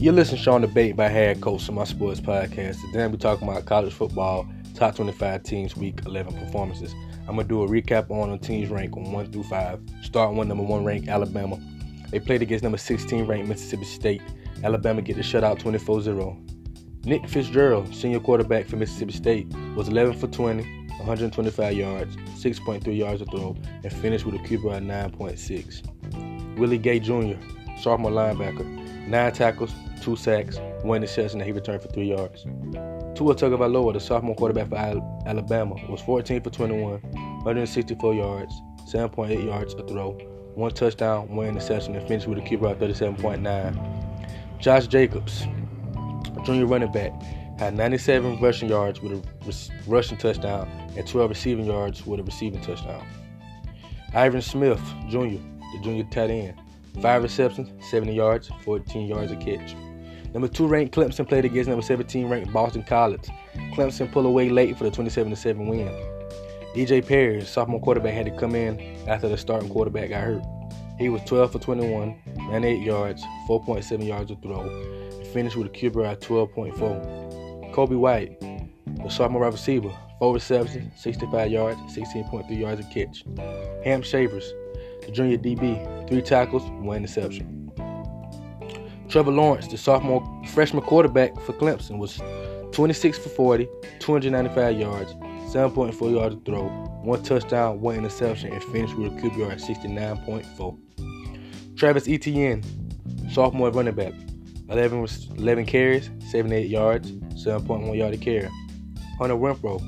You listen to Sean Debate by Head Coach of my sports podcast. Today we talking about college football, top 25 teams, week 11 performances. I'm gonna do a recap on the teams ranked on one through five. Starting with number one ranked Alabama. They played against number 16 ranked Mississippi State. Alabama get the shutout 24-0. Nick Fitzgerald, senior quarterback for Mississippi State, was 11 for 20, 125 yards, 6.3 yards to throw, and finished with a QBR at 9.6. Willie Gay Jr., sophomore linebacker, nine tackles, two sacks, one interception, and he returned for three yards. Tua Tagovailoa, the sophomore quarterback for Alabama, was 14 for 21, 164 yards, 7.8 yards a throw, one touchdown, one interception, and finished with a QBR 37.9. Josh Jacobs, junior running back, had 97 rushing yards with a rushing touchdown and 12 receiving yards with a receiving touchdown. Irv Smith, Jr., the junior tight end, five receptions, 70 yards, 14 yards a catch. Number two ranked Clemson played against number 17 ranked Boston College. Clemson pulled away late for the 27 7 win. EJ Perry, sophomore quarterback, had to come in after the starting quarterback got hurt. He was 12 for 21, 98 yards, 4.7 yards to throw, and finished with a QBR at 12.4. Kobay White, the sophomore receiver, 4 receptions, 65 yards, 16.3 yards a catch. Hamp Cheevers, junior DB, 3 tackles, 1 interception. Trevor Lawrence, the sophomore freshman quarterback for Clemson, was 26 for 40, 295 yards, 7.4 yards to throw, one touchdown, one interception, and finished with a QBR at 69.4. Travis Etienne, sophomore running back, 11, 11 carries, 78 yards, 7.1 yard to carry. Hunter Renfrow,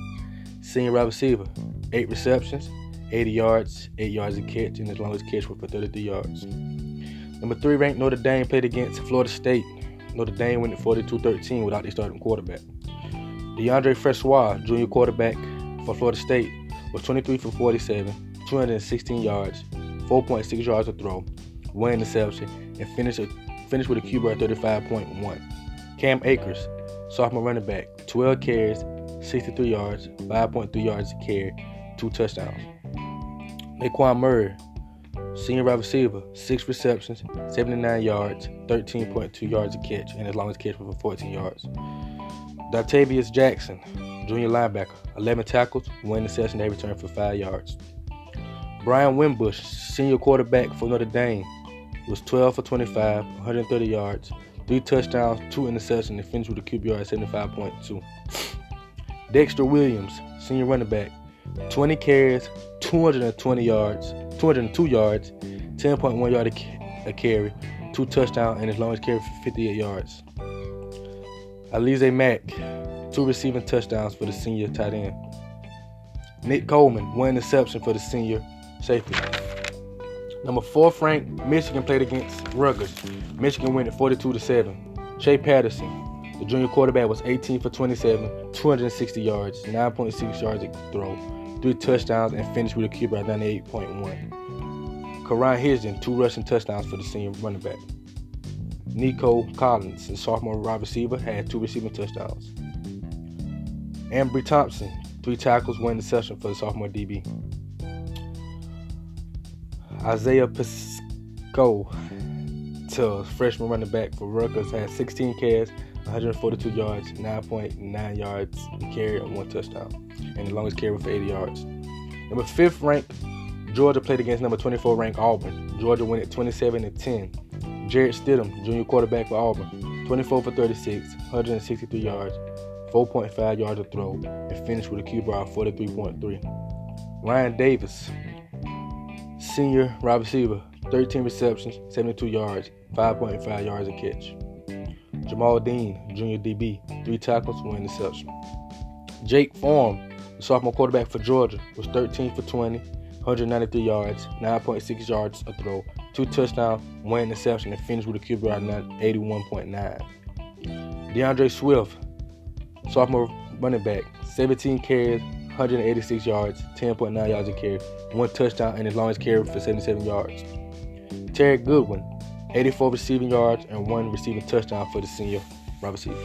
senior wide receiver, 8 receptions, 80 yards, 8 yards a catch, and his longest catch was for 33 yards. Number 3 ranked Notre Dame played against Florida State. Notre Dame went at 42-13 without their starting quarterback. Deondre Francois, junior quarterback for Florida State, was 23 for 47, 216 yards, 4.6 yards to throw, one interception, and finished, finished with a QBR 35.1. Cam Akers, sophomore running back, 12 carries, 63 yards, 5.3 yards to carry, two touchdowns. Nyqwan Murray, senior wide receiver, six receptions, 79 yards, 13.2 yards a catch, and his longest catch was for 14 yards. Dontavius Jackson, junior linebacker, 11 tackles, one interception, they returned for 5 yards. Brandon Wimbush, senior quarterback for Notre Dame, was 12 for 25, 130 yards, 3 touchdowns, 2 interceptions, and finished with a QBR at 75.2. Dexter Williams, senior running back, 20 carries, 220 yards, 202 yards, 10.1 yard a, carry, 2 touchdowns, and his longest carry for 58 yards. Alize Mack, two receiving touchdowns for the senior tight end. Nick Coleman, one interception for the senior safety. Number four, Frank, Michigan played against Rutgers. Michigan went at 42 to 7. Shea Patterson, the junior quarterback, was 18 for 27, 260 yards, 9.6 yards to throw, three touchdowns, and finished with a QB at 98.1. Karan Higdon, two rushing touchdowns for the senior running back. Nico Collins, the sophomore wide receiver, had two receiving touchdowns. Ambry Thompson, three tackles, one interception for the sophomore DB. Isaiah Pacheco, to freshman running back for Rutgers, had 16 carries, 142 yards, 9.9 yards carry, and one touchdown, and the longest carry for 80 yards. Number fifth ranked Georgia played against number 24 ranked Auburn. Georgia went at 27 and 10. Jarrett Stidham, junior quarterback for Auburn, 24 for 36, 163 yards, 4.5 yards to throw, and finished with a QBR of 43.3. Ryan Davis, senior wide receiver, 13 receptions, 72 yards, 5.5 yards a catch. Jamel Dean, junior DB, 3 tackles, 1 interception. Jake Fromm, the sophomore quarterback for Georgia, was 13 for 20, 193 yards, 9.6 yards a throw, two touchdowns, one interception, and finished with a QB at 81.9. D'Andre Swift, sophomore running back, 17 carries, 186 yards, 10.9 yards a carry, one touchdown, and his longest carry for 77 yards. Terry Godwin, 84 receiving yards, and one receiving touchdown for the senior wide receiver.